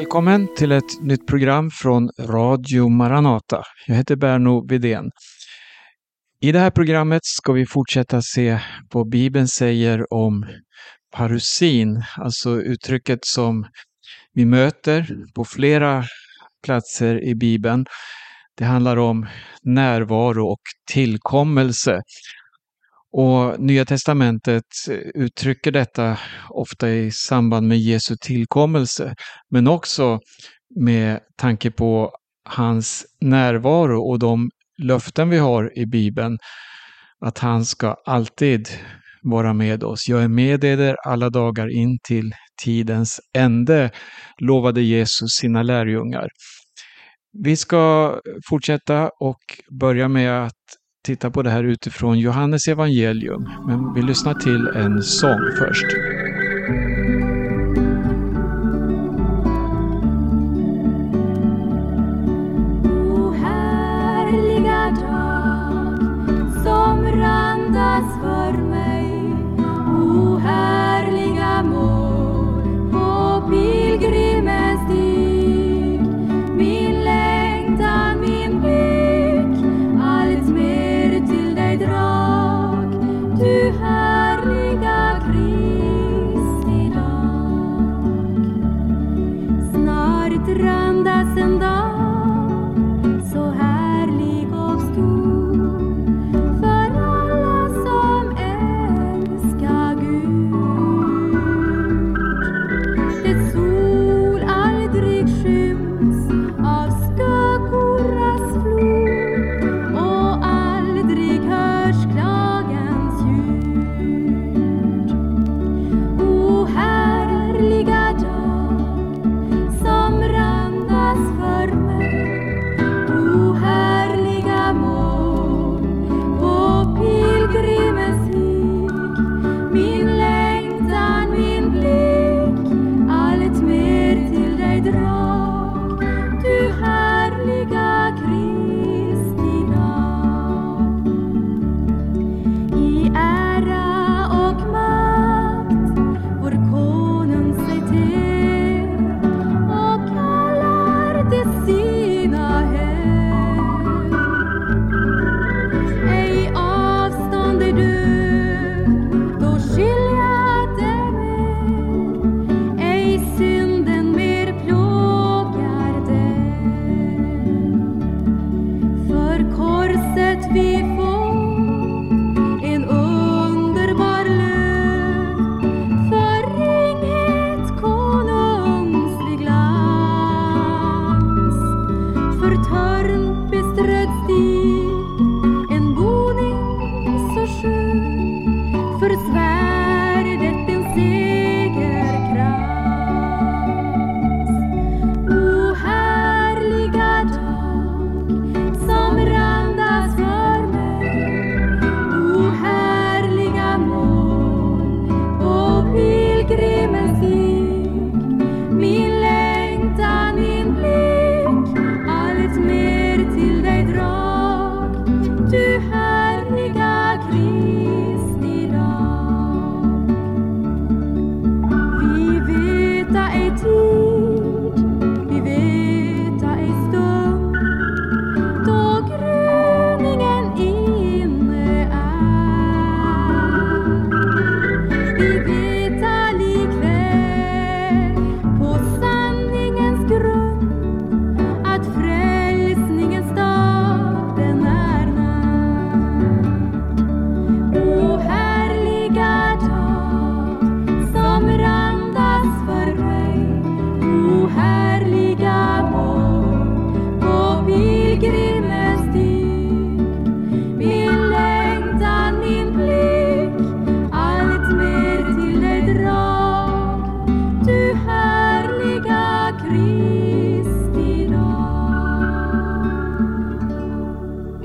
Välkommen till ett nytt program från Radio Maranata. Jag heter Berno Bidén. I det här programmet ska vi fortsätta se vad Bibeln säger om parusin, alltså uttrycket som vi möter på flera platser i Bibeln. Det handlar om närvaro och tillkommelse. Och Nya testamentet uttrycker detta ofta i samband med Jesu tillkommelse, men också med tanke på hans närvaro och de löften vi har i Bibeln, att han ska alltid vara med oss. Jag är med er alla dagar in till tidens ände, lovade Jesus sina lärjungar. Vi ska fortsätta och börja med att titta på det här utifrån Johannes evangelium, men vi lyssnar till en sång först.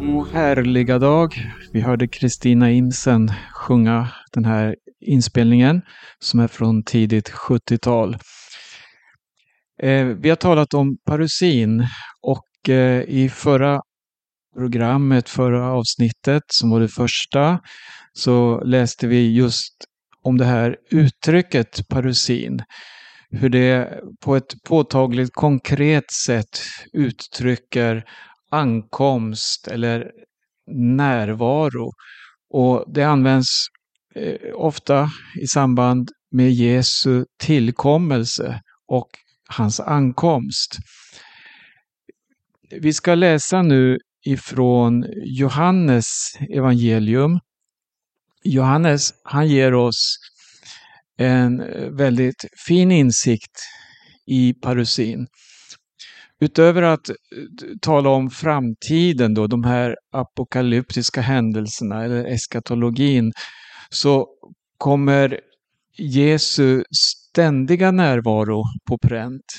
O härliga dag. Vi hörde Kristina Imsen sjunga den här inspelningen som är från tidigt 70-tal. Eh, vi har talat om parusin och eh, i förra programmet, förra avsnittet som var det första, så läste vi just om det här uttrycket parusin. hur det på ett påtagligt konkret sätt uttrycker ankomst eller närvaro. Och det används eh, ofta i samband med Jesu tillkommelse och hans ankomst. Vi ska läsa nu ifrån Johannes evangelium. Johannes, han ger oss en eh, väldigt fin insikt i parusin. Utöver att eh, tala om framtiden, då, de här apokalyptiska händelserna eller eskatologin, så kommer Jesu ständiga närvaro på pränt.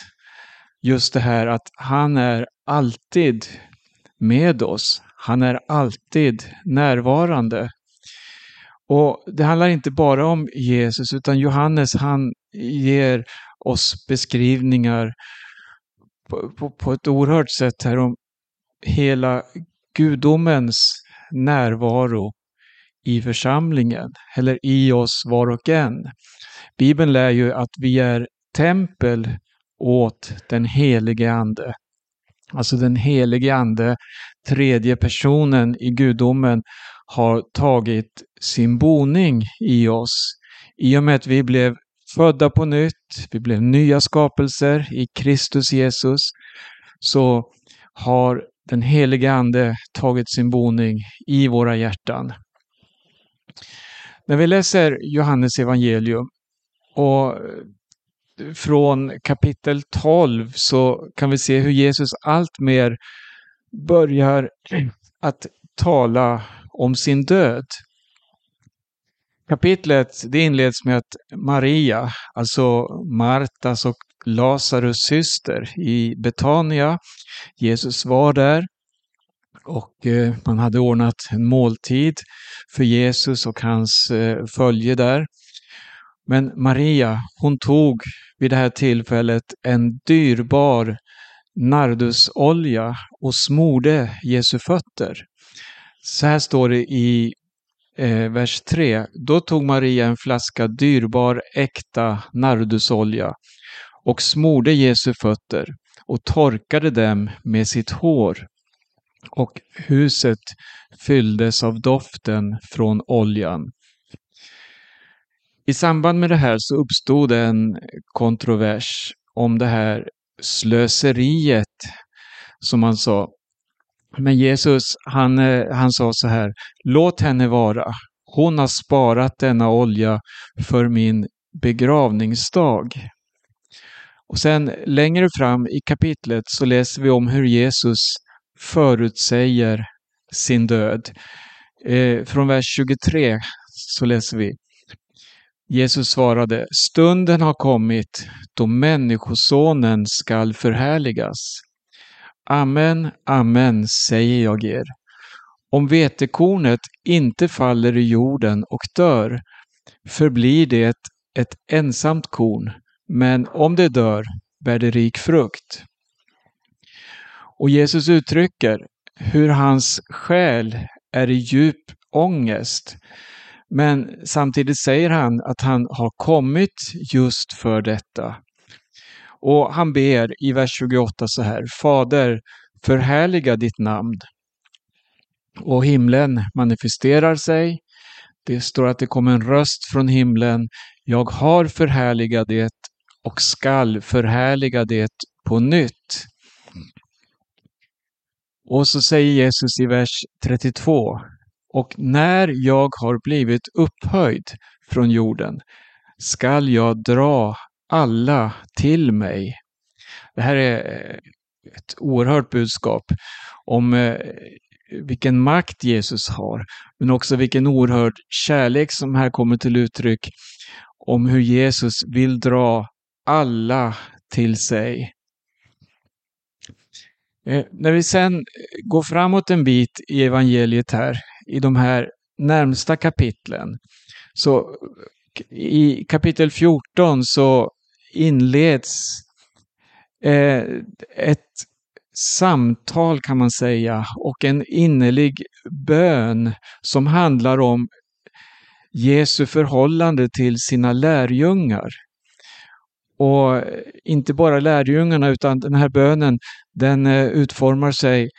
Just det här att han är alltid med oss. Han är alltid närvarande. Och Det handlar inte bara om Jesus utan Johannes han ger oss beskrivningar på, på, på ett oerhört sätt här om hela gudomens närvaro i församlingen, eller i oss var och en. Bibeln lär ju att vi är tempel åt den helige Ande. Alltså den helige Ande, tredje personen i gudomen, har tagit sin boning i oss. I och med att vi blev födda på nytt, vi blev nya skapelser i Kristus Jesus, så har den helige Ande tagit sin boning i våra hjärtan. När vi läser Johannes evangelium och från kapitel 12 så kan vi se hur Jesus alltmer börjar att tala om sin död. Kapitlet det inleds med att Maria, alltså Martas och Lazarus syster i Betania, Jesus var där och eh, man hade ordnat en måltid för Jesus och hans eh, följe där. Men Maria, hon tog vid det här tillfället en dyrbar nardusolja och smorde Jesu fötter. Så här står det i eh, vers 3. Då tog Maria en flaska dyrbar äkta nardusolja och smorde Jesu fötter och torkade dem med sitt hår. Och huset fylldes av doften från oljan. I samband med det här så uppstod en kontrovers om det här slöseriet som man sa. Men Jesus, han, eh, han sa så här, låt henne vara. Hon har sparat denna olja för min begravningsdag. Och sen längre fram i kapitlet så läser vi om hur Jesus förutsäger sin död. Eh, från vers 23 så läser vi. Jesus svarade, stunden har kommit då Människosonen skall förhärligas. Amen, amen, säger jag er. Om vetekornet inte faller i jorden och dör, förblir det ett ensamt korn, men om det dör bär det rik frukt. Och Jesus uttrycker hur hans själ är i djup ångest. Men samtidigt säger han att han har kommit just för detta. Och han ber i vers 28 så här, Fader, förhärliga ditt namn. Och himlen manifesterar sig. Det står att det kommer en röst från himlen. Jag har förhärligat det och skall förhärliga det på nytt. Och så säger Jesus i vers 32. Och när jag har blivit upphöjd från jorden skall jag dra alla till mig. Det här är eh, ett oerhört budskap om eh, vilken makt Jesus har, men också vilken oerhörd kärlek som här kommer till uttryck om hur Jesus vill dra alla till sig. Eh, när vi sen går framåt en bit i evangeliet här, i de här närmsta kapitlen, så i kapitel 14 så inleds eh, ett samtal kan man säga och en innerlig bön som handlar om Jesu förhållande till sina lärjungar. Och inte bara lärjungarna utan den här bönen den eh, utformar sig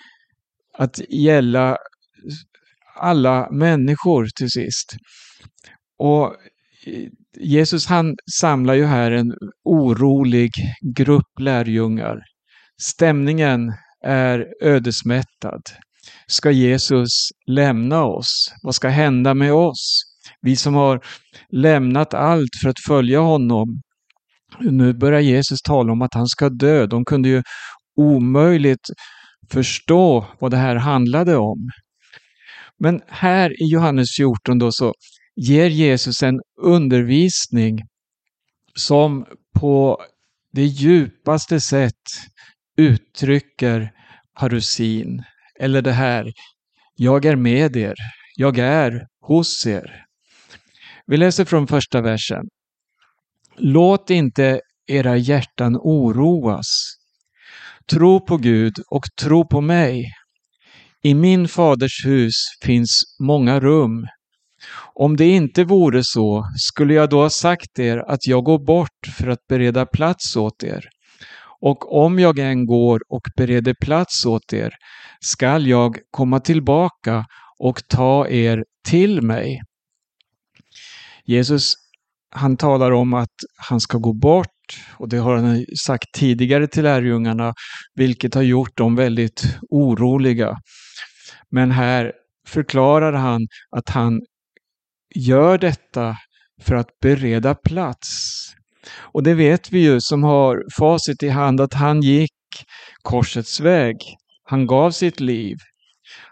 att gälla alla människor till sist. Och Jesus han samlar ju här en orolig grupp lärjungar. Stämningen är ödesmättad. Ska Jesus lämna oss? Vad ska hända med oss? Vi som har lämnat allt för att följa honom. Nu börjar Jesus tala om att han ska dö. De kunde ju omöjligt förstå vad det här handlade om. Men här i Johannes 14 då så ger Jesus en undervisning som på det djupaste sätt uttrycker parusin, eller det här, jag är med er, jag är hos er. Vi läser från första versen. Låt inte era hjärtan oroas. Tro på Gud och tro på mig. I min faders hus finns många rum. Om det inte vore så skulle jag då ha sagt er att jag går bort för att bereda plats åt er. Och om jag än går och bereder plats åt er skall jag komma tillbaka och ta er till mig. Jesus han talar om att han ska gå bort och det har han sagt tidigare till lärjungarna, vilket har gjort dem väldigt oroliga. Men här förklarar han att han gör detta för att bereda plats. Och det vet vi ju som har facit i hand att han gick korsets väg. Han gav sitt liv.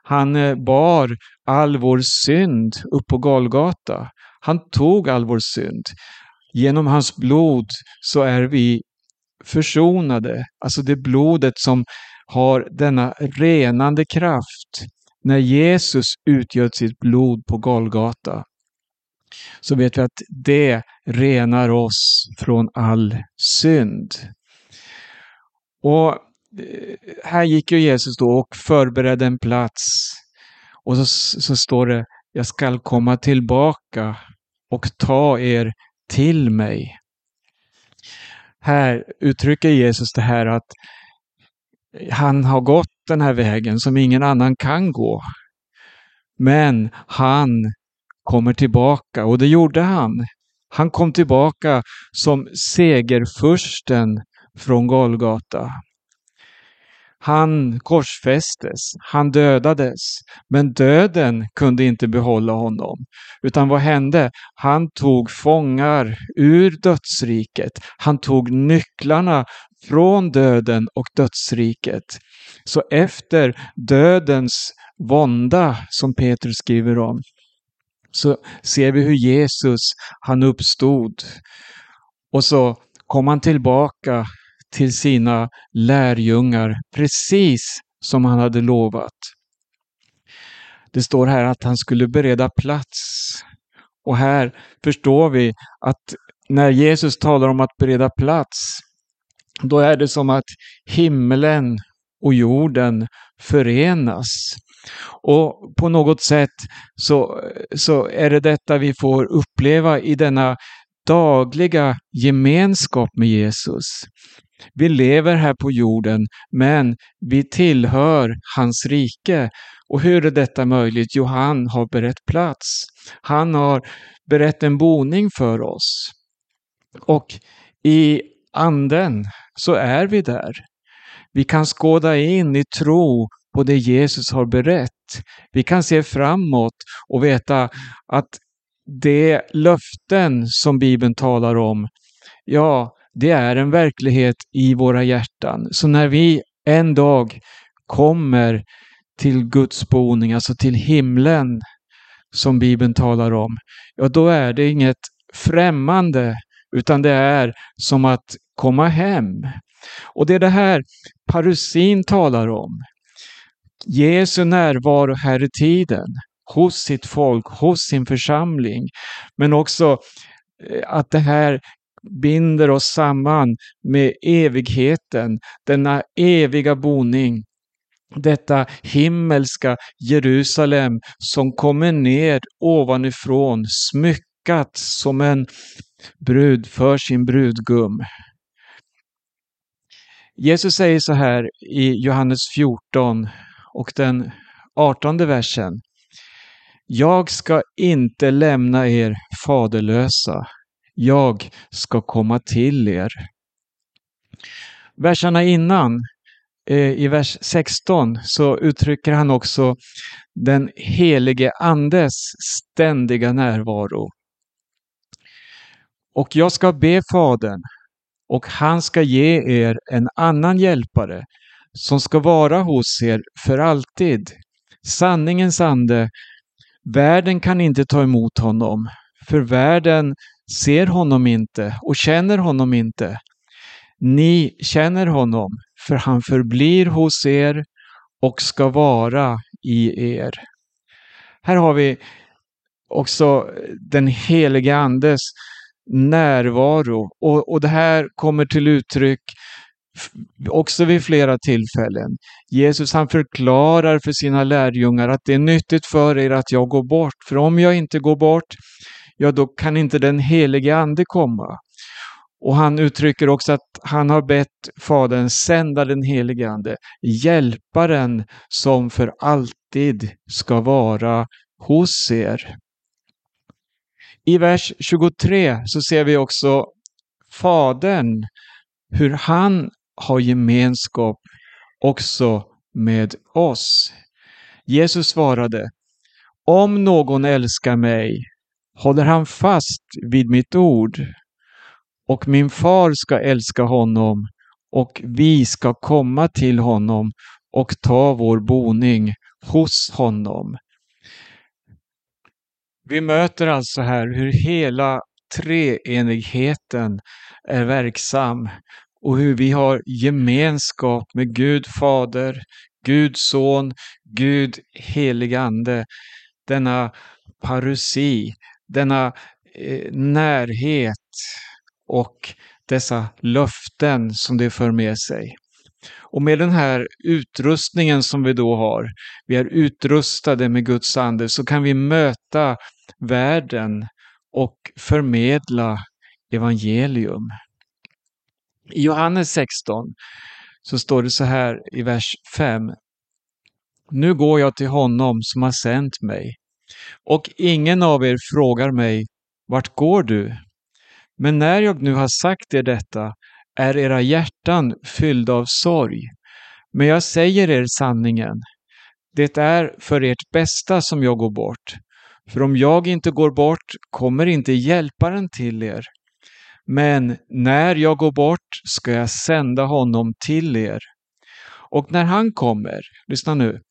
Han eh, bar all vår synd upp på Golgata. Han tog all vår synd. Genom hans blod så är vi försonade. Alltså det blodet som har denna renande kraft. När Jesus utgöt sitt blod på Golgata så vet vi att det renar oss från all synd. Och eh, här gick ju Jesus då och förberedde en plats. Och så, så står det, jag skall komma tillbaka och ta er till mig. Här uttrycker Jesus det här att han har gått den här vägen som ingen annan kan gå. Men han kommer tillbaka och det gjorde han. Han kom tillbaka som segerfursten från Golgata. Han korsfästes, han dödades, men döden kunde inte behålla honom. Utan vad hände? Han tog fångar ur dödsriket. Han tog nycklarna från döden och dödsriket. Så efter dödens vånda, som Petrus skriver om, så ser vi hur Jesus, han uppstod. Och så kom han tillbaka till sina lärjungar precis som han hade lovat. Det står här att han skulle bereda plats. Och här förstår vi att när Jesus talar om att bereda plats, då är det som att himlen och jorden förenas. Och på något sätt så, så är det detta vi får uppleva i denna dagliga gemenskap med Jesus. Vi lever här på jorden, men vi tillhör hans rike. Och hur är detta möjligt? Jo, han har berett plats. Han har berett en boning för oss. Och i anden så är vi där. Vi kan skåda in i tro på det Jesus har berett. Vi kan se framåt och veta att de löften som Bibeln talar om, ja, det är en verklighet i våra hjärtan. Så när vi en dag kommer till Guds boning, alltså till himlen som Bibeln talar om, ja då är det inget främmande utan det är som att komma hem. Och det är det här parusin talar om. Jesu närvaro här i tiden, hos sitt folk, hos sin församling. Men också eh, att det här binder oss samman med evigheten, denna eviga boning. Detta himmelska Jerusalem som kommer ner ovanifrån, smyckat som en brud för sin brudgum. Jesus säger så här i Johannes 14 och den 18 versen. Jag ska inte lämna er faderlösa. Jag ska komma till er. Verserna innan, eh, i vers 16, så uttrycker han också den helige Andes ständiga närvaro. Och jag ska be Fadern och han ska ge er en annan hjälpare som ska vara hos er för alltid. Sanningens ande. Världen kan inte ta emot honom, för världen ser honom inte och känner honom inte. Ni känner honom, för han förblir hos er och ska vara i er. Här har vi också den helige Andes närvaro och, och det här kommer till uttryck också vid flera tillfällen. Jesus han förklarar för sina lärjungar att det är nyttigt för er att jag går bort, för om jag inte går bort, ja då kan inte den helige ande komma. Och han uttrycker också att han har bett Fadern sända den helige Ande, hjälparen som för alltid ska vara hos er. I vers 23 så ser vi också Fadern, hur han har gemenskap också med oss. Jesus svarade, om någon älskar mig håller han fast vid mitt ord och min far ska älska honom och vi ska komma till honom och ta vår boning hos honom. Vi möter alltså här hur hela treenigheten är verksam och hur vi har gemenskap med Gud Fader, Gud Son, Gud Helig Ande. Denna parusi, denna eh, närhet och dessa löften som det för med sig. Och med den här utrustningen som vi då har, vi är utrustade med Guds ande, så kan vi möta världen och förmedla evangelium. I Johannes 16 så står det så här i vers 5. Nu går jag till honom som har sänt mig och ingen av er frågar mig, vart går du? Men när jag nu har sagt er detta är era hjärtan fyllda av sorg. Men jag säger er sanningen. Det är för ert bästa som jag går bort. För om jag inte går bort kommer inte hjälparen till er. Men när jag går bort ska jag sända honom till er. Och när han kommer, lyssna nu,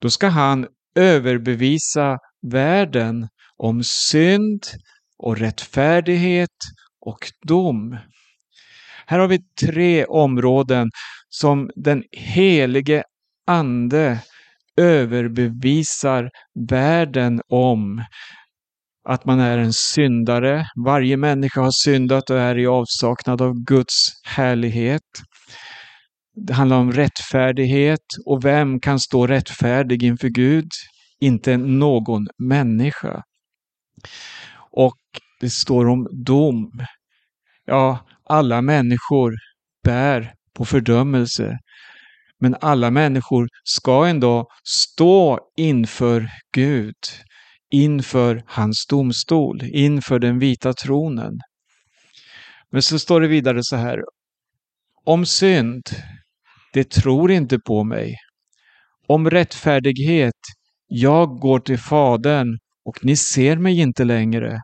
då ska han överbevisa världen om synd och rättfärdighet och dom. Här har vi tre områden som den helige Ande överbevisar världen om att man är en syndare. Varje människa har syndat och är i avsaknad av Guds härlighet. Det handlar om rättfärdighet och vem kan stå rättfärdig inför Gud? Inte någon människa. Och det står om dom. Ja, alla människor bär på fördömelse. Men alla människor ska ändå stå inför Gud, inför hans domstol, inför den vita tronen. Men så står det vidare så här. Om synd, det tror inte på mig. Om rättfärdighet, jag går till Fadern och ni ser mig inte längre.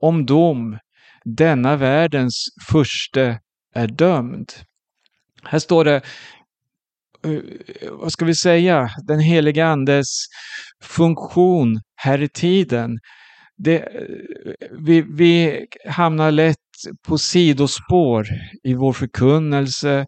Om dom, denna världens furste är dömd. Här står det, Eh, vad ska vi säga, den heliga andes funktion här i tiden. Det, eh, vi, vi hamnar lätt på sidospår i vår förkunnelse,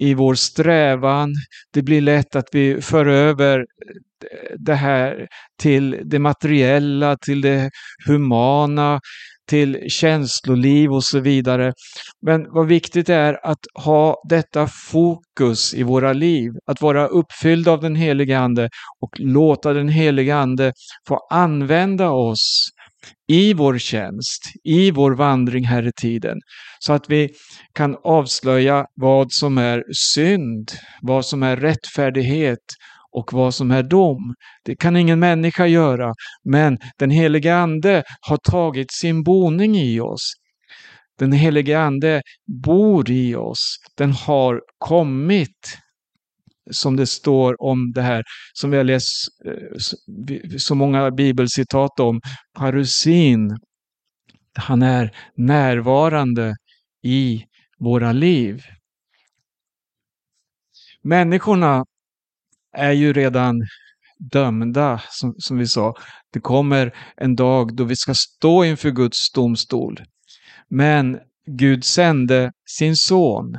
i vår strävan. Det blir lätt att vi för över eh, det här till det materiella, till det humana, till känsloliv och så vidare. Men vad viktigt är att ha detta fokus i våra liv, att vara uppfyllda av den helige Ande och låta den helige Ande få använda oss i vår tjänst, i vår vandring här i tiden. Så att vi kan avslöja vad som är synd, vad som är rättfärdighet och vad som är dom. Det kan ingen människa göra, men den helige Ande har tagit sin boning i oss. Den helige Ande bor i oss. Den har kommit som det står om det här, som vi har läst eh, så många bibelcitat om, parusin. Han är närvarande i våra liv. Människorna är ju redan dömda, som, som vi sa. Det kommer en dag då vi ska stå inför Guds domstol. Men Gud sände sin son,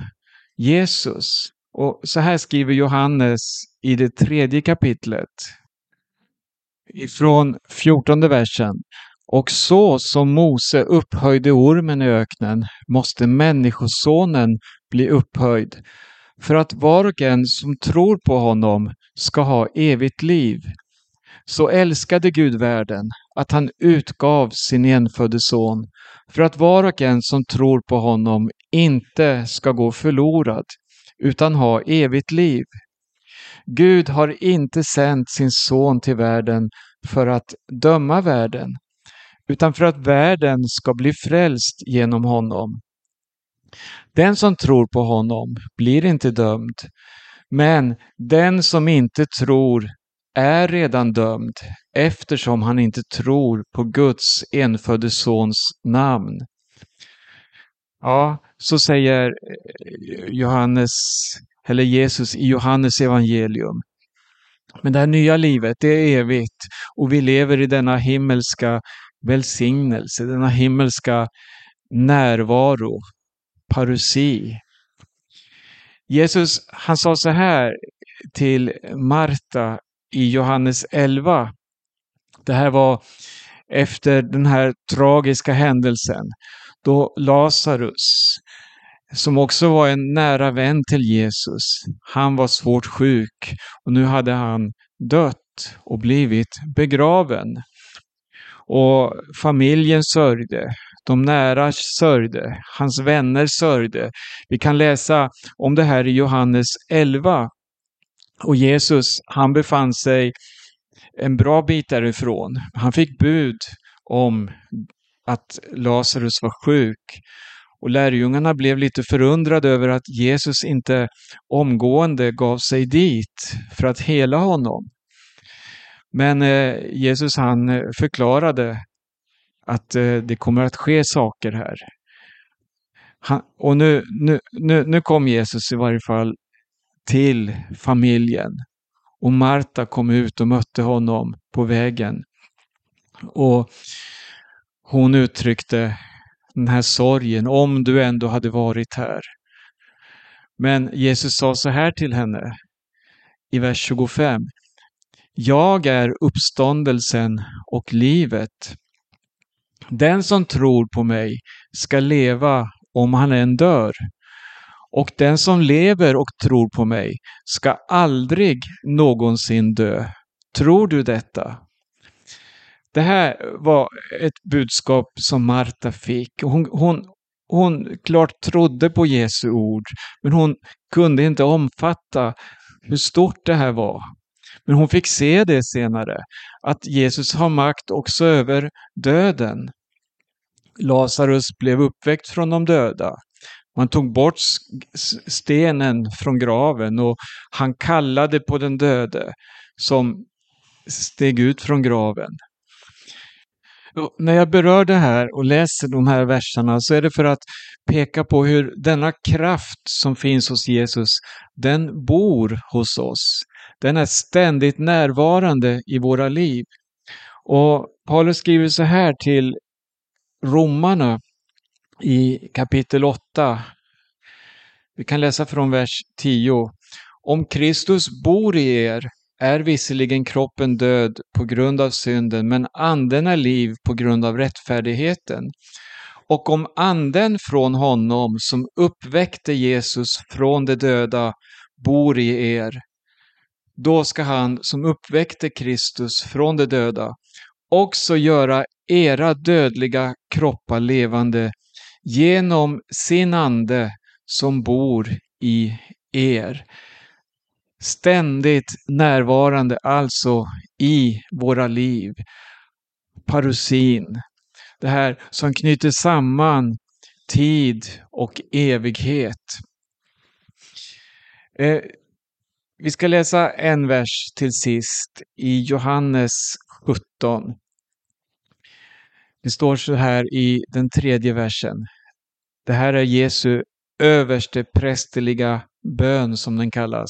Jesus. Och så här skriver Johannes i det tredje kapitlet. Ifrån fjortonde versen. Och så som Mose upphöjde ormen i öknen måste Människosonen bli upphöjd för att var och en som tror på honom ska ha evigt liv. Så älskade Gud världen att han utgav sin enfödde son för att var och en som tror på honom inte ska gå förlorad utan ha evigt liv. Gud har inte sänt sin son till världen för att döma världen, utan för att världen ska bli frälst genom honom. Den som tror på honom blir inte dömd, men den som inte tror är redan dömd eftersom han inte tror på Guds enfödde sons namn. Ja, så säger eh, Johannes, eller Jesus i Johannes evangelium. Men det här nya livet, det är evigt och vi lever i denna himmelska välsignelse, denna himmelska närvaro, parusi. Jesus, han sa så här till Marta i Johannes 11. Det här var efter den här tragiska händelsen då Lazarus, som också var en nära vän till Jesus, han var svårt sjuk och nu hade han dött och blivit begraven. Och familjen sörjde, de nära sörjde, hans vänner sörjde. Vi kan läsa om det här i Johannes 11. Och Jesus, han befann sig en bra bit därifrån. Han fick bud om att Lazarus var sjuk. Och lärjungarna blev lite förundrade över att Jesus inte omgående gav sig dit för att hela honom. Men eh, Jesus han eh, förklarade att eh, det kommer att ske saker här. Han, och nu, nu, nu, nu kom Jesus i varje fall till familjen. Och Marta kom ut och mötte honom på vägen. Och hon uttryckte den här sorgen, om du ändå hade varit här. Men Jesus sa så här till henne i vers 25. Jag är uppståndelsen och livet. Den som tror på mig ska leva om han än dör. Och den som lever och tror på mig ska aldrig någonsin dö. Tror du detta? Det här var ett budskap som Marta fick. Hon, hon, hon klart trodde på Jesu ord, men hon kunde inte omfatta hur stort det här var. Men hon fick se det senare, att Jesus har makt också över döden. Lazarus blev uppväckt från de döda. Man tog bort stenen från graven och han kallade på den döde som steg ut från graven. Och när jag berör det här och läser de här verserna så är det för att peka på hur denna kraft som finns hos Jesus, den bor hos oss. Den är ständigt närvarande i våra liv. Och Paulus skriver så här till romarna i kapitel 8. Vi kan läsa från vers 10. Om Kristus bor i er är visserligen kroppen död på grund av synden, men anden är liv på grund av rättfärdigheten. Och om anden från honom som uppväckte Jesus från de döda bor i er, då ska han som uppväckte Kristus från de döda också göra era dödliga kroppar levande genom sin ande som bor i er. Ständigt närvarande alltså i våra liv. Parusin, det här som knyter samman tid och evighet. Eh, vi ska läsa en vers till sist i Johannes 17. Det står så här i den tredje versen. Det här är Jesu överste prästerliga bön som den kallas.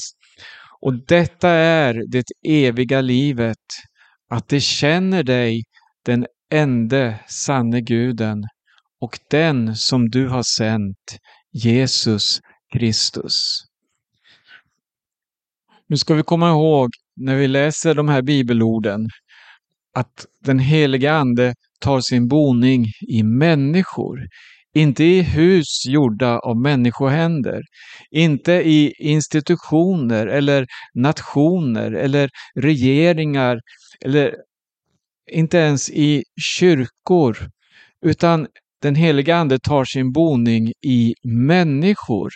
Och detta är det eviga livet, att det känner dig, den ende sanne guden och den som du har sänt, Jesus Kristus. Nu ska vi komma ihåg när vi läser de här bibelorden att den heliga Ande tar sin boning i människor. Inte i hus gjorda av människohänder. Inte i institutioner eller nationer eller regeringar eller inte ens i kyrkor. Utan den heliga Ande tar sin boning i människor.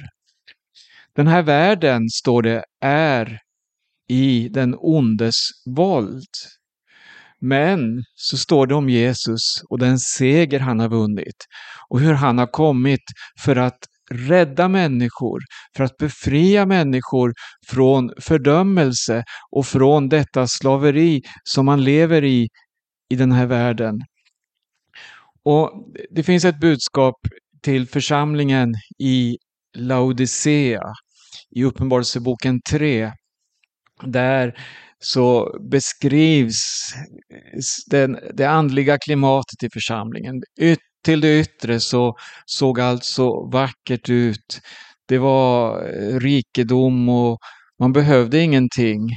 Den här världen, står det, är i den ondes våld. Men så står det om Jesus och den seger han har vunnit och hur han har kommit för att rädda människor, för att befria människor från fördömelse och från detta slaveri som man lever i i den här världen. Och Det finns ett budskap till församlingen i Laodicea i Uppenbarelseboken 3 där så beskrivs den, det andliga klimatet i församlingen. Yt, till det yttre så såg allt så vackert ut. Det var eh, rikedom och man behövde ingenting.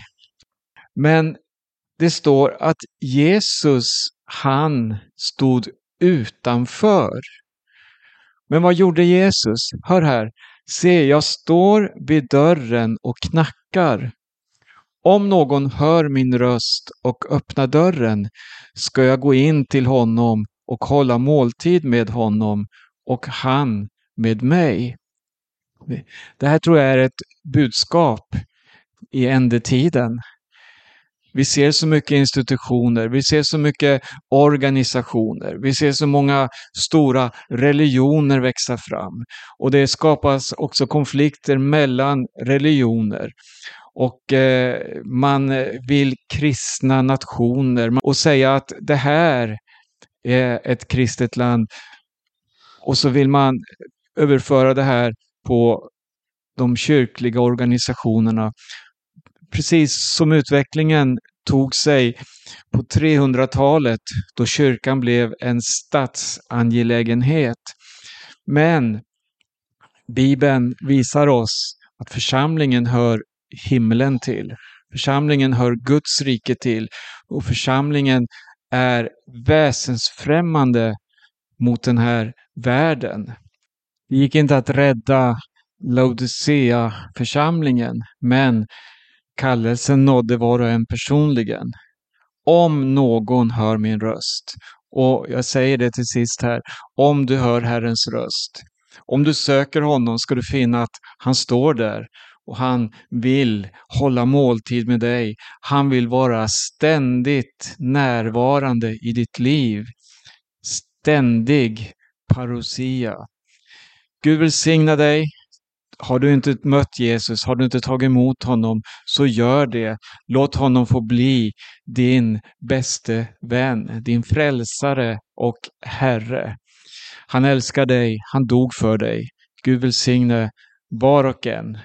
Men det står att Jesus, han stod utanför. Men vad gjorde Jesus? Hör här. Se, jag står vid dörren och knackar. Om någon hör min röst och öppnar dörren ska jag gå in till honom och hålla måltid med honom och han med mig. Det här tror jag är ett budskap i ändetiden. Vi ser så mycket institutioner, vi ser så mycket organisationer, vi ser så många stora religioner växa fram. Och det skapas också konflikter mellan religioner. Och eh, man eh, vill kristna nationer och säga att det här är ett kristet land. Och så vill man överföra det här på de kyrkliga organisationerna precis som utvecklingen tog sig på 300-talet då kyrkan blev en statsangelägenhet. Men Bibeln visar oss att församlingen hör himlen till. Församlingen hör Guds rike till och församlingen är väsensfrämmande mot den här världen. Det gick inte att rädda Laodicea-församlingen, men Kallelsen nådde var och en personligen. Om någon hör min röst. Och jag säger det till sist här. Om du hör Herrens röst. Om du söker honom ska du finna att han står där och han vill hålla måltid med dig. Han vill vara ständigt närvarande i ditt liv. Ständig parousia. Gud välsigna dig har du inte mött Jesus, har du inte tagit emot honom, så gör det. Låt honom få bli din bäste vän, din frälsare och Herre. Han älskar dig, han dog för dig. Gud välsigne var och en.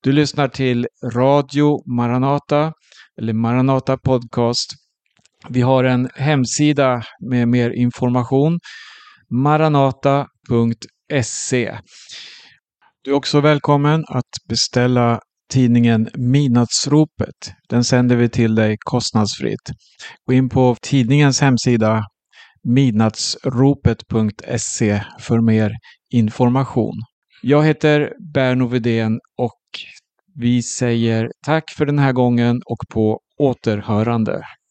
Du lyssnar till Radio Maranata, eller Maranata Podcast. Vi har en hemsida med mer information, maranata.se. Du är också välkommen att beställa tidningen Midnattsropet. Den sänder vi till dig kostnadsfritt. Gå in på tidningens hemsida midnattsropet.se för mer information. Jag heter Berno Vedén och vi säger tack för den här gången och på återhörande.